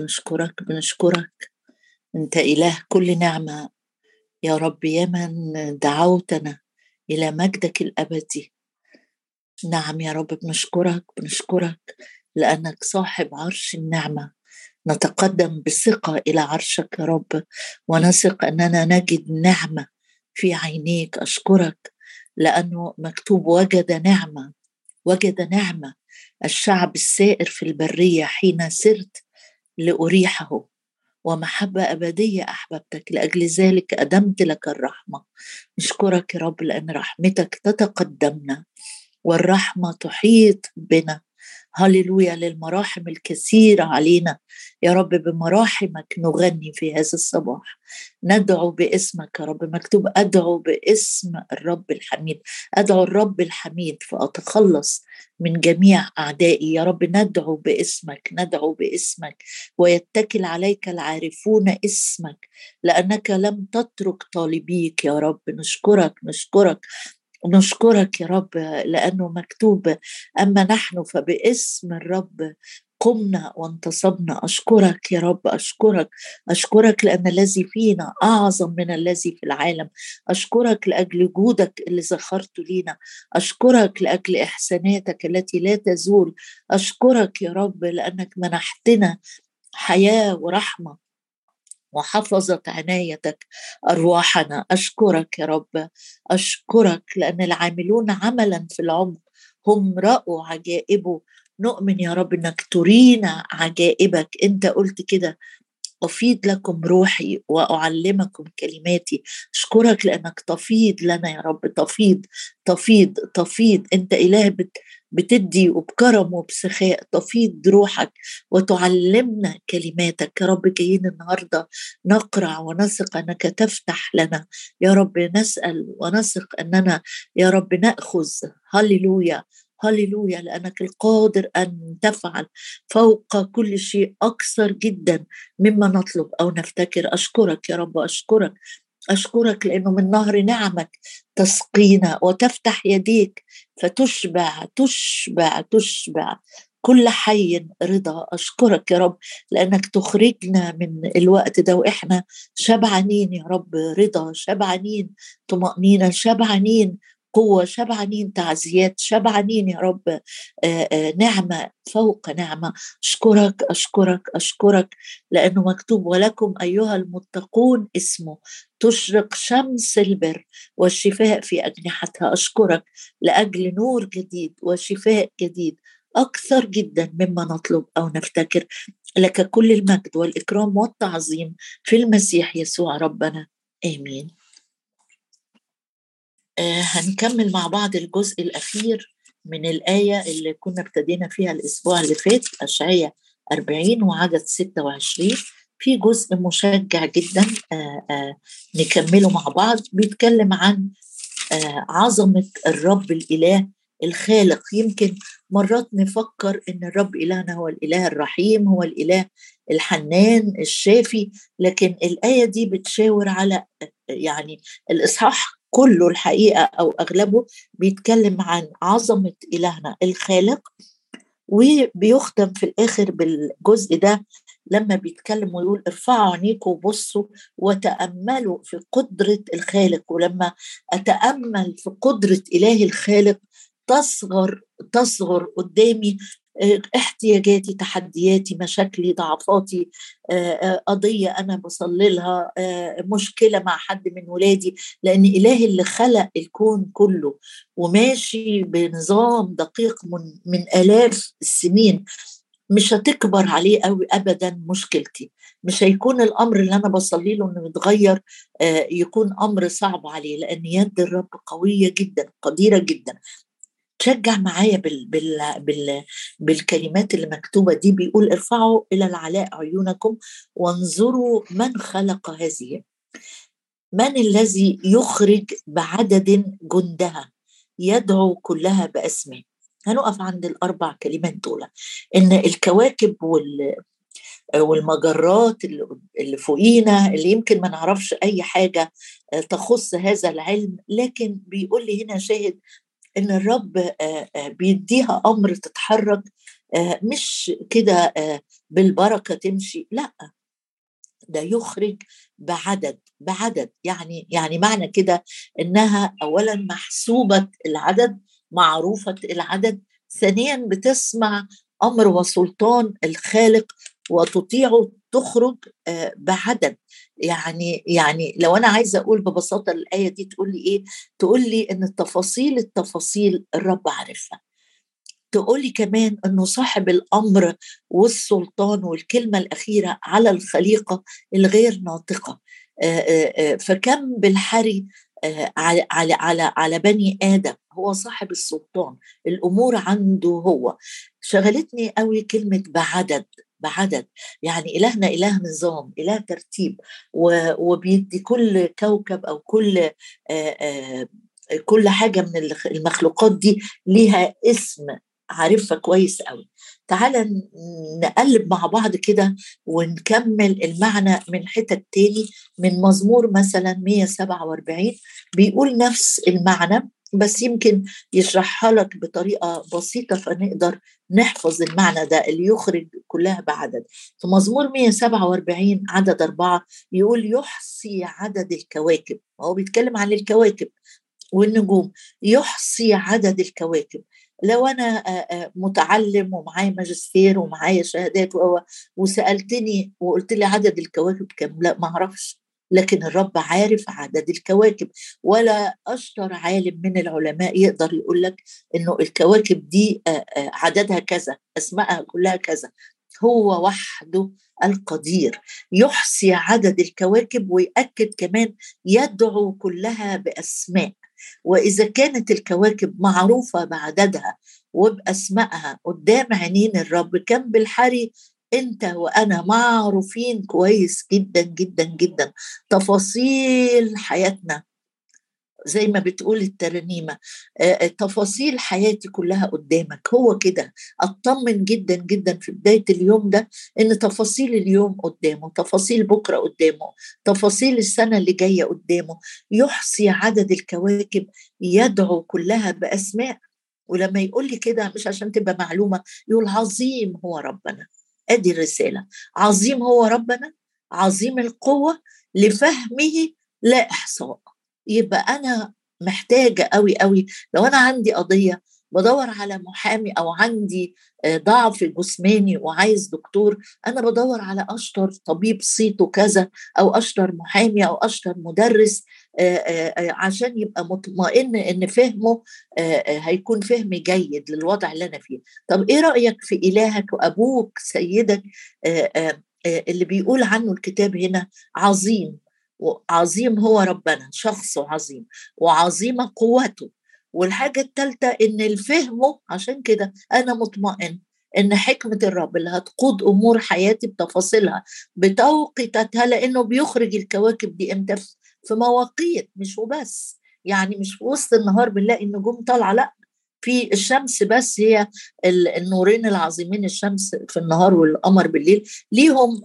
بنشكرك بنشكرك. أنت إله كل نعمة. يا رب يا من دعوتنا إلى مجدك الأبدي. نعم يا رب بنشكرك بنشكرك لأنك صاحب عرش النعمة. نتقدم بثقة إلى عرشك يا رب ونثق أننا نجد نعمة في عينيك. أشكرك لأنه مكتوب وجد نعمة وجد نعمة. الشعب السائر في البرية حين سرت لأريحه. ومحبة أبدية أحببتك لأجل ذلك أدمت لك الرحمة. نشكرك يا رب لأن رحمتك تتقدمنا والرحمة تحيط بنا. هللويا للمراحم الكثيرة علينا. يا رب بمراحمك نغني في هذا الصباح. ندعو باسمك يا رب مكتوب أدعو باسم الرب الحميد. أدعو الرب الحميد فأتخلص من جميع أعدائي. يا رب ندعو باسمك ندعو باسمك. ويتكل عليك العارفون اسمك. لأنك لم تترك طالبيك يا رب. نشكرك نشكرك. نشكرك يا رب لأنه مكتوب أما نحن فباسم الرب قمنا وانتصبنا. أشكرك يا رب أشكرك أشكرك لأن الذي فينا أعظم من الذي في العالم. أشكرك لأجل جودك اللي زخرت لينا. أشكرك لأجل إحساناتك التي لا تزول. أشكرك يا رب لأنك منحتنا حياة ورحمة. وحفظت عنايتك أرواحنا. أشكرك يا رب. أشكرك لأن العاملون عملا في العمق هم رأوا عجائبه نؤمن يا رب إنك ترينا عجائبك. أنت قلت كده. أفيض لكم روحي وأعلمكم كلماتي. أشكرك لأنك تفيض لنا يا رب. تفيض تفيض تفيض. أنت إله بت بتدي وبكرم وبسخاء تفيض روحك وتعلمنا كلماتك. يا رب جايين النهارده نقرع ونثق أنك تفتح لنا. يا رب نسأل ونثق أننا يا رب نأخذ. هللويا هللويا لأنك القادر أن تفعل فوق كل شيء أكثر جدا مما نطلب أو نفتكر. أشكرك يا رب أشكرك. أشكرك لأنه من نهر نعمك تسقينا وتفتح يديك فتشبع تشبع تشبع. كل حي رضا أشكرك يا رب لأنك تخرجنا من الوقت ده وإحنا شبعانين يا رب رضا شبعانين طمأنينة شبعانين قوة شبعانين تعزيات شبعانين يا رب نعمة فوق نعمة. أشكرك أشكرك أشكرك لأنه مكتوب ولكم أيها المتقون اسمه تشرق شمس البر والشفاء في أجنحتها. أشكرك لأجل نور جديد وشفاء جديد أكثر جدا مما نطلب أو نفتكر. لك كل المجد والإكرام والتعظيم في المسيح يسوع ربنا. آمين. هنكمل مع بعض الجزء الأخير من الآية اللي كنا ابتدينا فيها الأسبوع اللي فات أشعية 40 وعدد 26 في جزء مشجع جدا آه آه نكمله مع بعض. بيتكلم عن عظمة الرب الإله الخالق. يمكن مرات نفكر إن الرب إلهنا هو الإله الرحيم هو الإله الحنان الشافي لكن الآية دي بتشاور على يعني الإصحاح كله الحقيقة أو أغلبه بيتكلم عن عظمة إلهنا الخالق وبيختم في الآخر بالجزء ده لما بيتكلم ويقول ارفعوا عينيكم وبصوا وتأملوا في قدرة الخالق ولما أتأمل في قدرة إله الخالق تصغر تصغر قدامي احتياجاتي تحدياتي مشاكلي ضعفاتي قضية أنا بصلي لها مشكلة مع حد من ولادي لأن إله اللي خلق الكون كله وماشي بنظام دقيق من, من آلاف السنين. مش هتكبر عليه قوي ابدا مشكلتي. مش هيكون الأمر اللي أنا بصلي له إنه يتغير يكون أمر صعب عليه لأن يد الرب قوية جدا قديرة جدا. تشجع معايا بال بال بال بالكلمات اللي مكتوبة دي بيقول ارفعوا إلى العلاء عيونكم وانظروا من خلق هذه. من الذي يخرج بعدد جندها؟ يدعو كلها باسمه. هنقف عند الأربع كلمات دول. إن الكواكب وال والمجرات اللي فوقينا اللي يمكن ما نعرفش أي حاجة تخص هذا العلم لكن بيقول لي هنا شاهد إن الرب بيديها أمر تتحرك مش كده بالبركة تمشي لأ. ده يخرج بعدد بعدد. يعني يعني معنى كده إنها اولا محسوبة العدد معروفة العدد. ثانيا بتسمع أمر وسلطان الخالق وتطيعه تخرج بعدد. يعني يعني لو أنا عايزة أقول ببساطة الايه دي تقول لي إيه؟ تقول لي إن التفاصيل التفاصيل الرب عارفها. تقولي كمان انه صاحب الأمر والسلطان والكلمة الأخيرة على الخليقة الغير ناطقة. فكم بالحري على على على بني آدم. هو صاحب السلطان. الأمور عنده هو. شغلتني قوي كلمة بعدد. بعدد. يعني إلهنا إله نظام إله ترتيب وبيدي كل كوكب أو كل كل حاجة من المخلوقات دي ليها اسم عارفها كويس قوي تعالى نقلب مع بعض كده ونكمل المعنى من حتت تاني. من مزمور مثلا 147 بيقول نفس المعنى بس يمكن يشرحها لك بطريقة بسيطة فنقدر نحفظ المعنى ده اللي يخرج كلها بعدد. في مزمور 147 عدد أربعة يقول يحصي عدد الكواكب هو بيتكلم عن الكواكب والنجوم يحصي عدد الكواكب. لو أنا متعلم ومعايا ماجستير ومعايا شهادات وسألتني وقلت لي عدد الكواكب كم لا ما أعرفش. لكن الرب عارف عدد الكواكب. ولا أشطر عالم من العلماء يقدر يقول لك إنه الكواكب دي عددها كذا أسمائها كلها كذا. هو وحده القدير. يحصي عدد الكواكب ويأكد كمان يدعو كلها بأسماء. وإذا كانت الكواكب معروفة بعددها وبأسمائها قدام عينين الرب كم بالحري أنت وأنا معروفين كويس جدا جدا جدا. تفاصيل حياتنا زي ما بتقول الترنيمة تفاصيل حياتي كلها قدامك. هو كده. أطمن جدا جدا في بداية اليوم ده إن تفاصيل اليوم قدامه تفاصيل بكرة قدامه تفاصيل السنة اللي جاية قدامه. يحصي عدد الكواكب يدعو كلها بأسماء. ولما يقول لي كده مش عشان تبقى معلومة يقول عظيم هو ربنا. أدي الرسالة. عظيم هو ربنا عظيم القوة لفهمه لا إحصاء. يبقى أنا محتاجة قوي قوي لو أنا عندي قضية بدور على محامي أو عندي آه، ضعف جسماني وعايز دكتور أنا بدور على أشطر طبيب صيته كذا أو أشطر محامي أو أشطر مدرس آه، آه، عشان يبقى مطمئن إن فهمه هيكون فهم جيد للوضع اللي أنا فيه. طب إيه رأيك في إلهك وأبوك سيدك اللي بيقول عنه الكتاب هنا عظيم وعظيم هو ربنا شخصه عظيم وعظيمة قوته. والحاجة الثالثة إن الفهم عشان كده أنا مطمئن إن حكمة الرب اللي هتقود أمور حياتي بتفاصيلها بتوقيتها لأنه بيخرج الكواكب دي إمتى؟ في مواقيت مش وبس يعني مش في وسط النهار بنلاقي النجوم طالعة لأ. في الشمس بس هي النورين العظيمين الشمس في النهار والقمر بالليل ليهم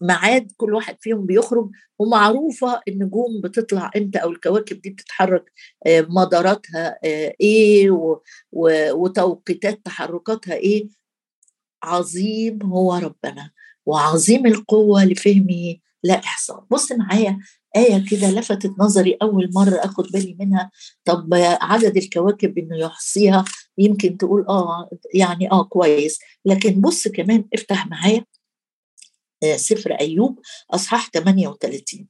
ميعاد كل واحد فيهم بيخرج ومعروفة النجوم بتطلع إمتى أو الكواكب دي بتتحرك آه، مداراتها آه، إيه وتوقيتات تحركاتها إيه. عظيم هو ربنا وعظيم القوة لفهمه لا إحصاء. بص معايا آية كده لفتت نظري أول مرة أخد بالي منها. طب عدد الكواكب إنه يحصيها؟ يمكن تقول آه يعني آه كويس. لكن بص كمان افتح معايا. سفر أيوب أصحاح 38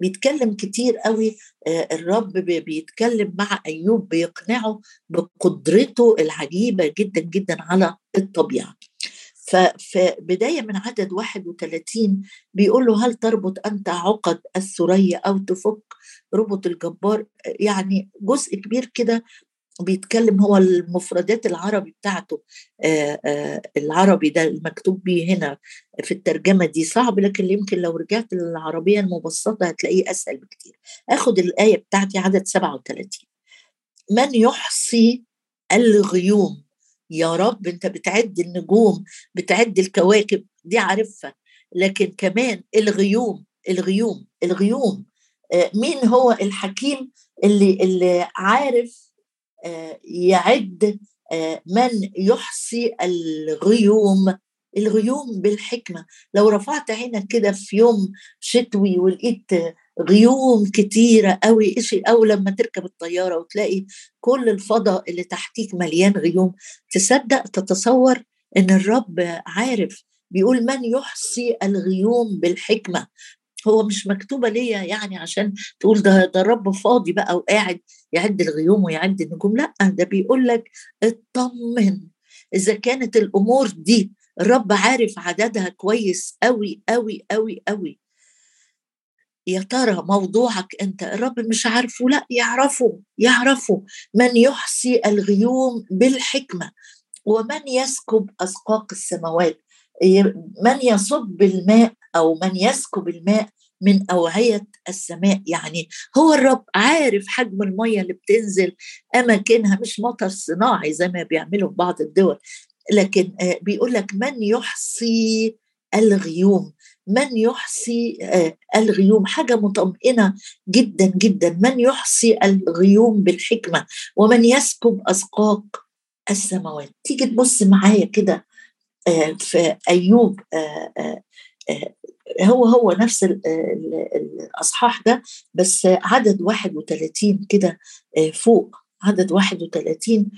بيتكلم كتير قوي آه، الرب بيتكلم مع أيوب بيقنعه بقدرته العجيبة جدا جدا على الطبيعة. فبداية من عدد 31 بيقول له هل تربط أنت عقد الثريا أو تفك ربط الجبار؟ يعني جزء كبير كده بيتكلم هو المفردات العربي بتاعته آآ آآ العربي ده المكتوب بيه هنا في الترجمة دي صعب لكن يمكن لو رجعت للعربية المبسطة هتلاقيه أسهل بكتير. آخد الآية بتاعتي عدد 37 من يحصي الغيوم؟ يا رب أنت بتعد النجوم بتعد الكواكب دي عارفها. لكن كمان الغيوم الغيوم الغيوم مين هو الحكيم اللي اللي عارف يعد آه، من يحصي الغيوم. الغيوم بالحكمة. لو رفعت عينك كده في يوم شتوي ولقيت غيوم كتيرة قوي إشي أو لما تركب الطيارة وتلاقي كل الفضاء اللي تحتيك مليان غيوم تصدق تتصور إن الرب عارف. بيقول من يحصي الغيوم بالحكمة. هو مش مكتوبة ليا يعني عشان تقول ده ده الرب فاضي بقى وقاعد يعد الغيوم ويعد النجوم. لأ ده بيقول لك اطمن. إذا كانت الأمور دي الرب عارف عددها كويس قوي قوي قوي قوي يا ترى موضوعك أنت؟ الرب مش عارفه. لأ يعرفه يعرفه. من يحصي الغيوم بالحكمة ومن يسكب أسقاق السماوات. من يصب الماء أو من يسكب الماء من أوعية السماء. يعني هو الرب عارف حجم المية اللي بتنزل أماكنها مش مطر صناعي زي ما بيعملوا في بعض الدول. لكن آه، بيقول لك من يحصي الغيوم من يحصي آه، الغيوم. حاجة مطمئنة جدا جدا. من يحصي الغيوم بالحكمة ومن يسكب اسقاق السماوات. تيجي تبص معايا كده في أيوب هو هو نفس الأصحاح ده بس عدد 31 كده فوق. عدد 31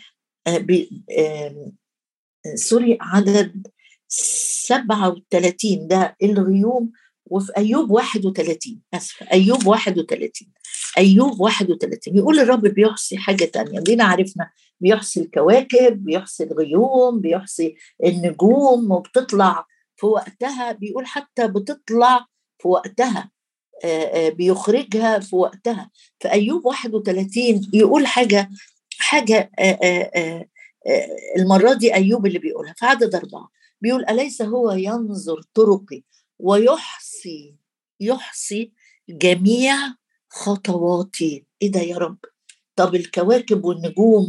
سوري عدد 37 ده الغيوم وفي أيوب 31 اسف أيوب 31 أيوب 31 يقول الرب بيحصي حاجة تانية. دينا عرفنا بيحصي الكواكب بيحصي الغيوم بيحصي النجوم وبتطلع في وقتها بيقول حتى بتطلع في وقتها بيخرجها في وقتها. في أيوب 31 يقول حاجة حاجة المرة دي أيوب اللي بيقولها. في عدد أربعة بيقول أليس هو ينظر طرقي ويحصي يحصي جميع خطواتي. إيه ده يا رب؟ طب الكواكب والنجوم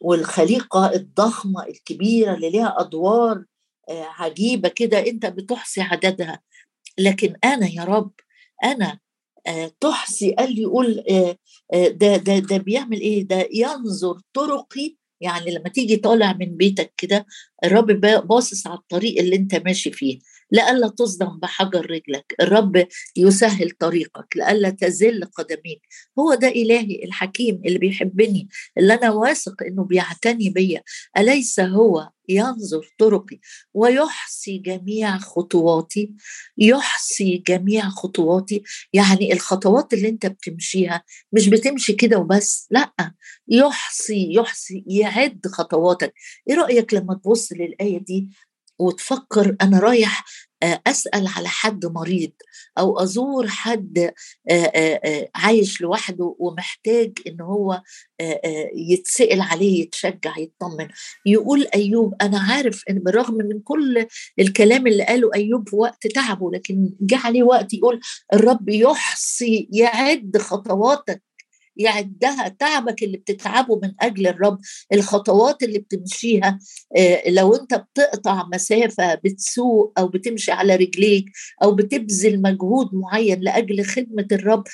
والخليقة الضخمة الكبيرة اللي لها أدوار آه، عجيبة كده أنت بتحصي عددها. لكن أنا يا رب أنا آه، تحصي قال لي يقول آه، ده ده ده بيعمل إيه؟ ده ينظر طرقي. يعني لما تيجي طالع من بيتك كده الرب باصص على الطريق اللي أنت ماشي فيه. لئلا تصدم بحجر رجلك. الرب يسهل طريقك لئلا تزل قدميك هو ده إلهي الحكيم اللي بيحبني اللي أنا واثق إنه بيعتني بيا. أليس هو ينظر طرقي؟ ويحصي جميع خطواتي يحصي جميع خطواتي. يعني الخطوات اللي أنت بتمشيها مش بتمشي كده وبس لأ. يحصي يحصي يعد خطواتك. إيه رأيك لما تبص للآية دي وتفكر أنا رايح أسأل على حد مريض أو أزور حد آه، آه، عايش لوحده ومحتاج إن هو يتسأل عليه يتشجع يطمن. يقول أيوب أنا عارف إن بالرغم من كل الكلام اللي قاله أيوب في وقت تعبه لكن جه عليه وقت يقول الرب يحصي يعد خطواتك. يعدها تعبك اللي بتتعبه من أجل الرب الخطوات اللي بتمشيها آه، لو أنت بتقطع مسافة بتسوق أو بتمشي على رجليك أو بتبذل مجهود معين لأجل خدمة الرب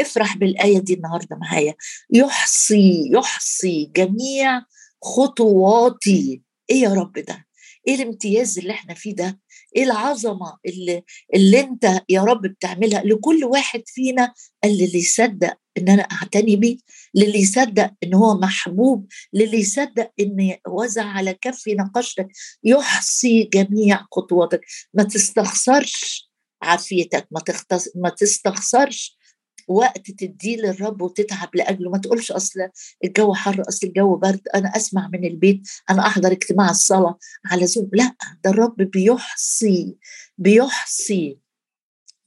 افرح بالآية دي النهارده معايا. يحصي يحصي جميع خطواتي. إيه يا رب ده؟ إيه الامتياز اللي إحنا فيه ده؟ إيه العظمة اللي اللي أنت يا رب بتعملها؟ لكل واحد فينا اللي يصدق إن أنا أعتني بيه للي يصدق إن هو محبوب للي يصدق إن وزع على كفي نقشتك يحصي جميع خطواتك. ما تستخسرش عافيتك. ما, ما تستخسرش وقت تديه للرب وتتعب لأجله. ما تقولش أصل الجو حر أصل الجو برد أنا أسمع من البيت أنا أحضر اجتماع الصلاة على زوم لا ده الرب بيحصي بيحصي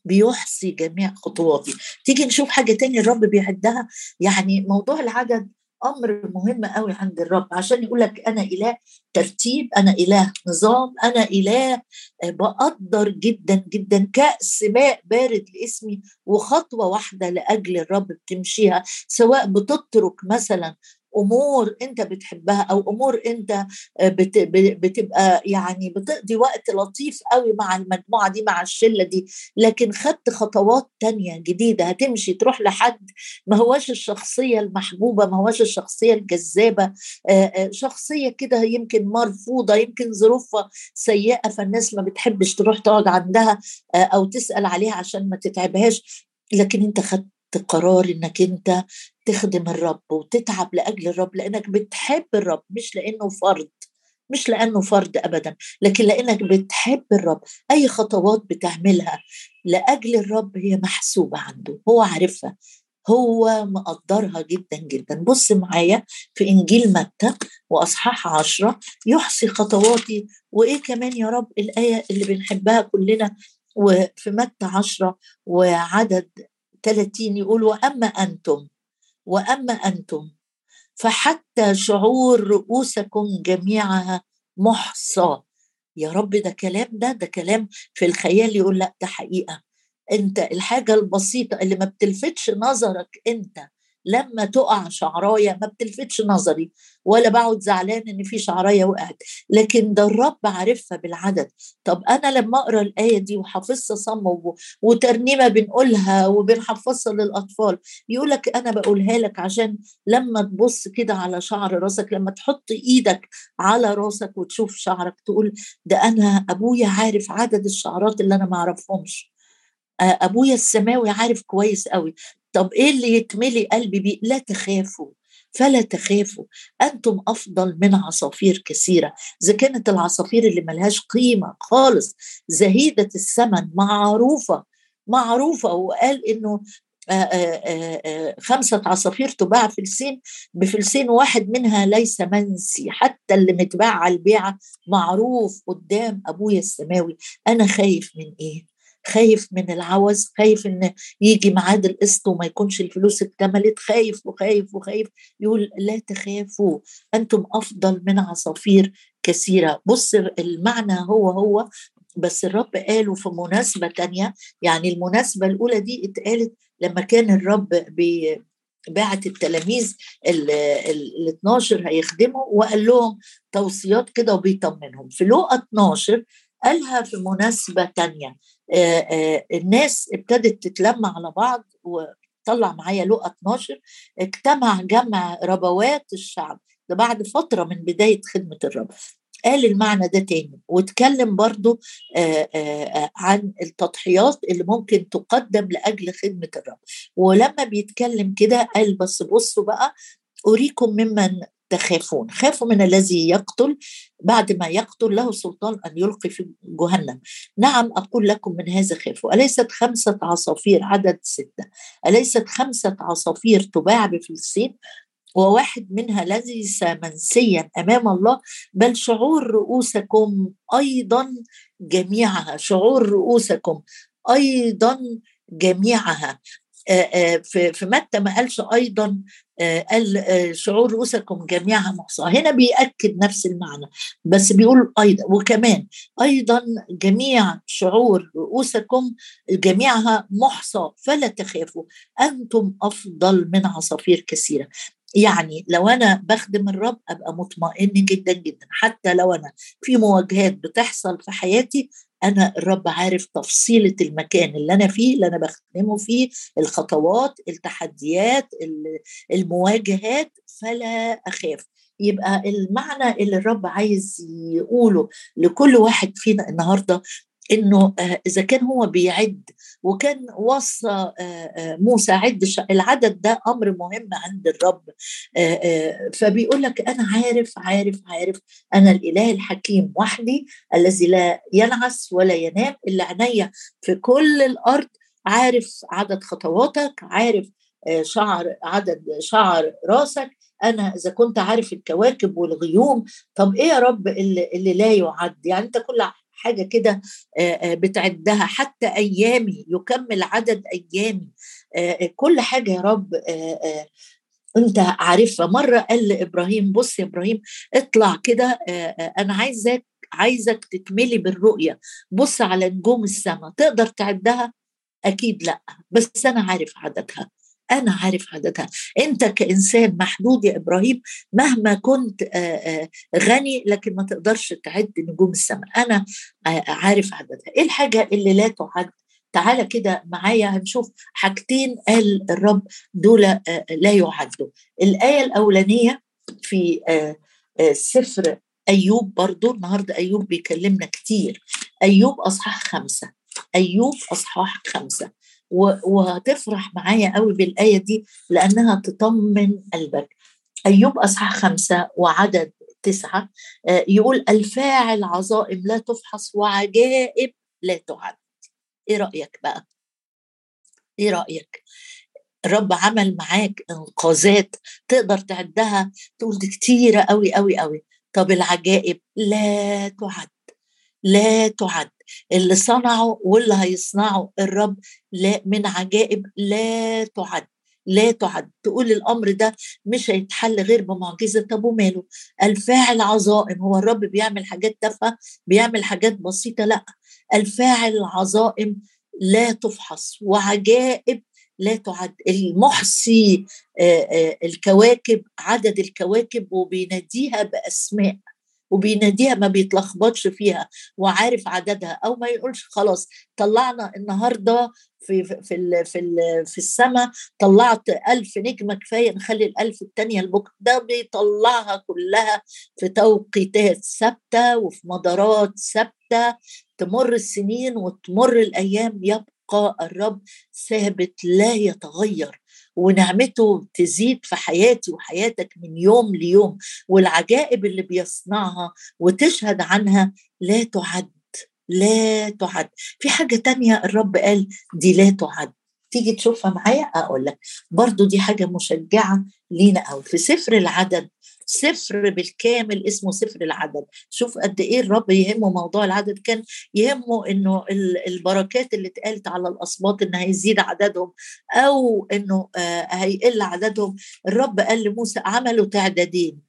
بيحصي جميع خطواتي. تيجي نشوف حاجة تاني الرب بيعدها؟ يعني موضوع العدد أمر مهم قوي عند الرب. عشان يقول لك أنا إله ترتيب أنا إله نظام أنا إله آه، بقدر جدا جدا كأس ماء بارد لإسمي وخطوة واحدة لأجل الرب بتمشيها سواء بتترك مثلا أمور أنت بتحبها أو أمور أنت آه، بتبقى يعني بتقضي وقت لطيف قوي مع المجموعة دي مع الشلة دي. لكن خدت خطوات تانية جديدة هتمشي تروح لحد ما هواش الشخصية المحبوبة ما هواش الشخصية الجذابة شخصية كده يمكن مرفوضة يمكن ظروفها سيئة فالناس ما بتحبش تروح تقعد عندها أو تسأل عليها عشان ما تتعبهاش. لكن أنت خدت قرار إنك أنت تخدم الرب وتتعب لأجل الرب لأنك بتحب الرب مش لأنه فرض مش لأنه فرض ابدا لكن لأنك بتحب الرب. أي خطوات بتعملها لأجل الرب هي محسوبة عنده هو عارفها هو مقدرها جدا جدا. بص معايا في إنجيل متى وأصحاح عشرة يحصي خطواتي وإيه كمان يا رب الآية اللي بنحبها كلنا وفي متى عشرة وعدد 30 يقول وأما أنتم وأما أنتم فحتى شعور رؤوسكم جميعها محصى. يا رب ده كلام ده ده كلام في الخيال يقول لا ده حقيقة. أنت الحاجة البسيطة اللي ما بتلفتش نظرك أنت لما تقع شعرايه ما بتلفتش نظري ولا بقعد زعلان إن في شعرايه وقعت. لكن ده الرب عارفها بالعدد. طب أنا لما أقرأ الآية دي وحافظها صم وترنيمة بنقولها وبنحفظها للأطفال يقول لك أنا بقولها لك عشان لما تبص كده على شعر راسك لما تحط إيدك على راسك وتشوف شعرك تقول ده أنا أبويا عارف عدد الشعرات اللي أنا ما أعرفهمش. أبويا السماوي عارف كويس قوي طب إيه اللي يتملي قلبي بيه؟ لا تخافوا فلا تخافوا أنتم أفضل من عصافير كثيرة. إذا كانت العصافير اللي ملهاش قيمة خالص زهيدة الثمن معروفة معروفة وقال إنه آآ آآ خمسة عصافير تباع فلسين بفلسين واحد منها ليس منسي حتى اللي متباع على البيعة معروف قدام أبويا السماوي. أنا خايف من إيه؟ خايف من العوز خايف إن يجي ميعاد القسط وما يكونش الفلوس اكتملت خايف وخايف وخايف. يقول لا تخافوا أنتم أفضل من عصافير كثيرة. بص المعنى هو هو بس الرب قاله في مناسبة تانية. يعني المناسبة الأولى دي اتقالت لما كان الرب بي بعت التلاميذ ال 12 هيخدموا وقال لهم توصيات كده وبيطمنهم. في لوقا 12 قالها في مناسبة تانية. الناس ابتدت تتلم على بعض وطلع معايا لقى 12 اجتمع جمع ربوات الشعب. ده بعد فترة من بداية خدمة الرب. قال المعنى ده تاني واتكلم برضو عن التضحيات اللي ممكن تقدم لأجل خدمة الرب. ولما بيتكلم كده قال بس بصوا بقى أريكم ممن تخافون خافوا من الذي يقتل. بعد ما يقتل له سلطان أن يلقي في جهنم. نعم أقول لكم من هذا خافوا أليست خمسة عصافير؟ عدد ستة. أليست خمسة عصافير تباع بفلسطين؟ وواحد منها ليس منسيا أمام الله بل شعور رؤوسكم أيضا جميعها. شعور رؤوسكم أيضا جميعها. في في متى ما قالش أيضا قال شعور رؤوسكم جميعها محصى هنا بيأكد نفس المعنى بس بيقول أيضا. وكمان أيضا جميع شعور رؤوسكم جميعها محصى فلا تخافوا أنتم أفضل من عصافير كثيرة. يعني لو أنا بخدم الرب أبقى مطمئن جدا جدا. حتى لو أنا في مواجهات بتحصل في حياتي أنا الرب عارف تفصيلة المكان اللي أنا فيه اللي أنا بخدمه فيه الخطوات التحديات المواجهات فلا أخاف. يبقى المعنى اللي الرب عايز يقوله لكل واحد فينا النهارده إنه آه، إذا كان هو بيعد وكان وصى آه، آه، موسى عد العدد ده أمر مهم عند الرب فبيقول لك أنا عارف عارف عارف أنا الإله الحكيم وحدي الذي لا ينعس ولا ينام إلا عينيا في كل الأرض عارف عدد خطواتك عارف شعر عدد شعر راسك أنا إذا كنت عارف الكواكب والغيوم طب إيه يا رب اللي, اللي لا يعد؟ يعني أنت كل حاجة كده بتعدها حتى أيامي يكمل عدد أيامي. كل حاجة يا رب أنت عارفها. مرة قال لإبراهيم بص يا إبراهيم اطلع كده أنا عايزك عايزك تكملي بالرؤية. بص على نجوم السماء تقدر تعدها؟ أكيد لأ بس أنا عارف عددها. أنا عارف عددها أنت كإنسان محدود يا إبراهيم مهما كنت غني لكن ما تقدرش تعد نجوم السماء. أنا عارف عددها إيه الحاجة اللي لا تعد؟ تعالى كده معايا هنشوف حاجتين قال الرب دول لا يعدوا. الآية الأولانية في سفر أيوب برضو. النهاردة أيوب بيكلمنا كتير. أيوب أصحاح خمسة. أيوب أصحاح خمسة. وهتفرح معايا قوي بالآية دي لأنها تطمن قلبك. أيوب أصحاح خمسة وعدد تسعة يقول الفاعل عظائم لا تفحص وعجائب لا تعد. إيه رأيك بقى؟ إيه رأيك؟ الرب عمل معاك إنقاذات تقدر تعدها. تقول دي كتيرة قوي قوي قوي. طب العجائب لا تعد. لا تعد. اللي صنعه واللي هيصنعه الرب لا من عجائب لا تعد. لا تعد. تقول الأمر ده مش هيتحل غير بمعجزة طب وماله الفاعل عظائم. هو الرب بيعمل حاجات تافهة؟ بيعمل حاجات بسيطة؟ لأ. الفاعل العظائم لا تفحص. وعجائب لا تعد. المحصي الكواكب عدد الكواكب وبيناديها بأسماء. وبيناديها ما بيتلخبطش فيها وعارف عددها. أو ما يقولش خلاص طلعنا النهارده في في في في السماء طلعت ألف نجمة كفاية نخلي الألف التانية لبكرة. ده بيطلعها كلها في توقيتات ثابتة وفي مدارات ثابتة. تمر السنين وتمر الأيام. يبقى الرب ثابت لا يتغير. ونعمته تزيد في حياتي وحياتك من يوم ليوم والعجائب اللي بيصنعها وتشهد عنها لا تعد لا تعد. في حاجة تانية الرب قال دي لا تعد. تيجي تشوفها معايا؟ أقول لك. برضو دي حاجة مشجعة لينا قوي في سفر العدد سفر بالكامل اسمه سفر العدد. شوف قد إيه الرب يهمه موضوع العدد. كان يهمه إنه البركات اللي اتقالت على الاسباط إن هيزيد عددهم أو إنه هيقل عددهم. الرب قال لموسى عملوا تعدادين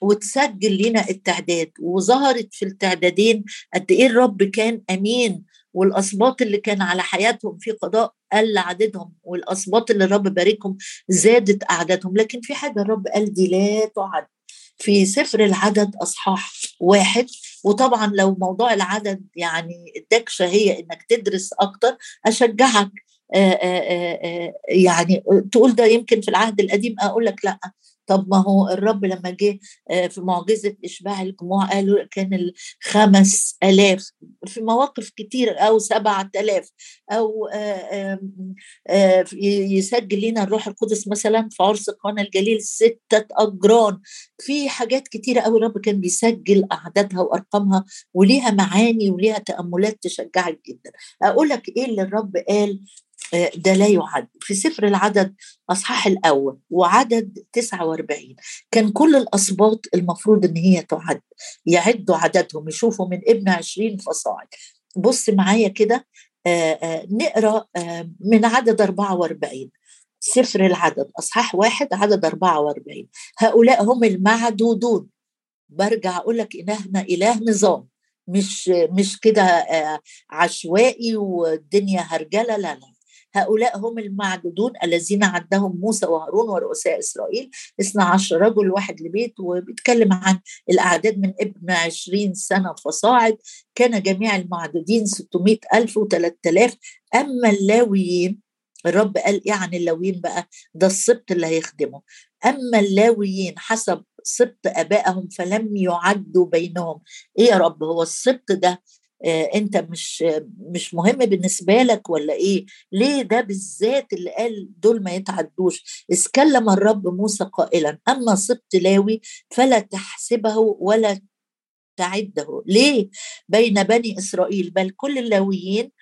وتسجل لنا التعداد. وظهرت في التعدادين قد إيه الرب كان أمين والاسباط اللي كان على حياتهم في قضاء قل عددهم والاسباط اللي الرب باركهم زادت أعدادهم. لكن في حاجة الرب قال دي لا تعد. في سفر العدد أصحاح واحد. وطبعا لو موضوع العدد يعني اداك شهيه إنك تدرس أكتر أشجعك يعني تقول ده يمكن في العهد القديم أقول لك لأ. طب ما هو الرب لما جه في معجزة إشباع الجموع قالوا كان الخمس ألاف في مواقف كتير أو سبعة ألاف أو يسجل لنا الروح القدس مثلا في عرس قانا الجليل ستة أجران. في حاجات كتيرة أوي الرب كان بيسجل أعدادها وأرقامها وليها معاني وليها تأملات تشجعك جدا. أقول لك إيه اللي الرب قال؟ ده لا يعد. في سفر العدد أصحاح الأول وعدد 49 كان كل الأسباط المفروض إن هي تعد يعدوا عددهم يشوفوا من ابن 20 فصاعد. بص معايا كده نقرأ من عدد 44 سفر العدد أصحاح واحد عدد 44 هؤلاء هم المعدودون. برجع أقول لك إلهنا إله نظام. مش مش كده عشوائي والدنيا هرجلة لا لا. هؤلاء هم المعدودون الذين عدهم موسى وهارون ورؤساء إسرائيل. 12 رجل واحد لبيت وبيتكلم عن الأعداد من ابن 20 سنة فصاعد. كان جميع المعدودين 600 ألف و3000 أما اللاويين الرب قال إيه عن اللاويين بقى؟ ده السبط اللي هيخدمه. أما اللاويين حسب سبط آبائهم فلم يعدوا بينهم. إيه يا رب؟ هو السبط ده أنت مش مش مهم بالنسبة لك ولا إيه؟ ليه ده بالذات اللي قال دول ما يتعدوش؟ إذ كلم الرب موسى قائلا أما سبط لاوي فلا تحسبه ولا تعده. ليه؟ بين بني إسرائيل بل كل اللاويين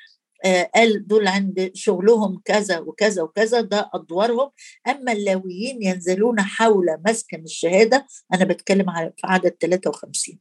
آه قال دول عند شغلهم كذا وكذا وكذا ده أدوارهم. أما اللاويين ينزلون حول مسكن الشهادة أنا بتكلم في عدد 53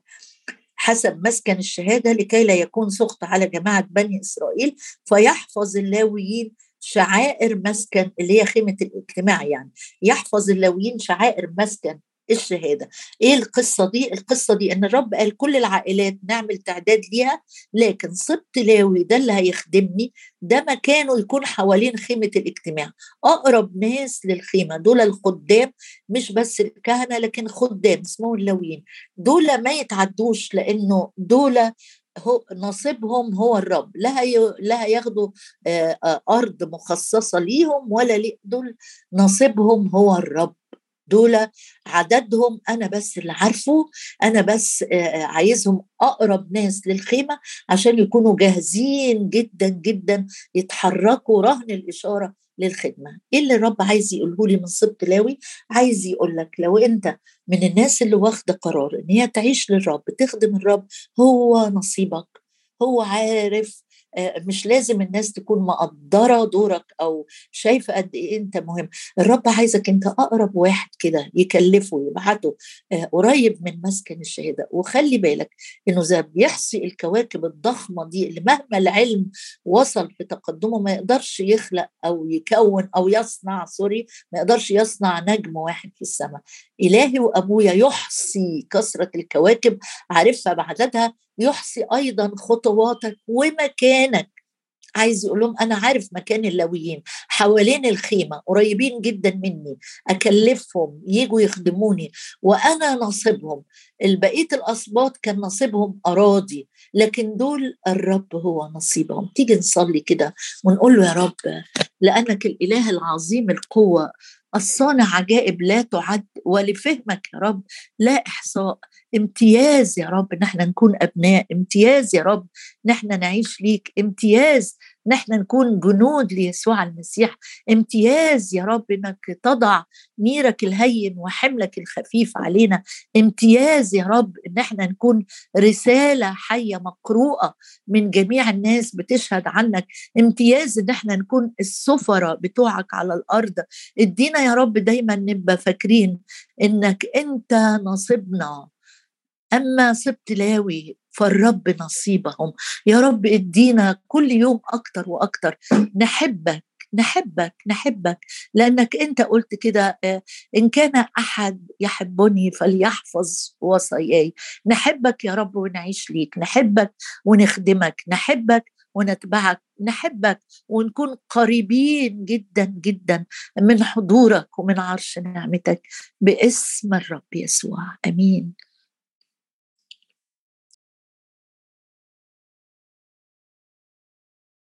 حسب مسكن الشهادة لكي لا يكون سخط على جماعة بني إسرائيل فيحفظ اللاويين شعائر مسكن اللي هي خيمة الاجتماع يعني. يحفظ اللاويين شعائر مسكن الشهادة. إيه القصة دي؟ القصة دي إن الرب قال كل العائلات نعمل تعداد ليها لكن سبط لاوي ده اللي هيخدمني ده مكانه يكون حوالين خيمة الاجتماع. أقرب ناس للخيمة دول الخدام مش بس الكهنة لكن خدام اسمهم اللاويين. دول ما يتعدوش لأنه دول هو نصيبهم هو الرب. لا لا هياخدوا أرض مخصصة ليهم ولا دول نصيبهم هو الرب. دول عددهم أنا بس اللي عارفه أنا بس عايزهم أقرب ناس للخيمة عشان يكونوا جاهزين جدا جدا يتحركوا رهن الإشارة للخدمة. إيه اللي الرب عايز يقوله لي من سبط لاوي؟ عايز يقول لك لو أنت من الناس اللي واخدة قرار إن هي تعيش للرب تخدم الرب هو نصيبك هو عارف مش لازم الناس تكون مقدرة دورك أو شايفة قد إيه أنت مهم. الرب عايزك أنت أقرب واحد كده يكلفه يبعته آه، قريب من مسكن الشهادة. وخلي بالك إنه زي بيحصي الكواكب الضخمة دي اللي مهما العلم وصل في تقدمه ما يقدرش يخلق أو يكون أو يصنع سوري ما يقدرش يصنع نجم واحد في السماء. إلهي وأبويا يحصي كثرة الكواكب عارفها بعددها يحصي أيضا خطواتك ومكانك. عايز يقول لهم أنا عارف مكان اللاويين حوالين الخيمة قريبين جدا مني أكلفهم يجوا يخدموني وأنا نصيبهم البقية الاسباط كان نصيبهم أراضي لكن دول الرب هو نصيبهم. تيجي نصلي كده ونقول له يا رب لأنك الإله العظيم القوة الصانع عجائب لا تعد ولفهمك يا رب لا إحصاء. امتياز يا رب إن إحنا نكون أبناء امتياز يا رب إن إحنا نعيش ليك امتياز إن إحنا نكون جنود ليسوع المسيح امتياز يا رب إنك تضع نيرك الهين وحملك الخفيف علينا امتياز يا رب إن إحنا نكون رسالة حية مقروءة من جميع الناس بتشهد عنك امتياز إن إحنا نكون السفراء بتوعك على الأرض. ادينا يا رب دايما نبقى فاكرين إنك أنت نصيبنا. أما سبت لاوي فالرب نصيبهم. يا رب ادينا كل يوم أكتر وأكتر. نحبك نحبك نحبك. لأنك أنت قلت كده آه، إن كان أحد يحبني فليحفظ وصاياي. نحبك يا رب ونعيش ليك. نحبك ونخدمك. نحبك ونتبعك. نحبك ونكون قريبين جدا جدا من حضورك ومن عرش نعمتك. باسم الرب يسوع. آمين.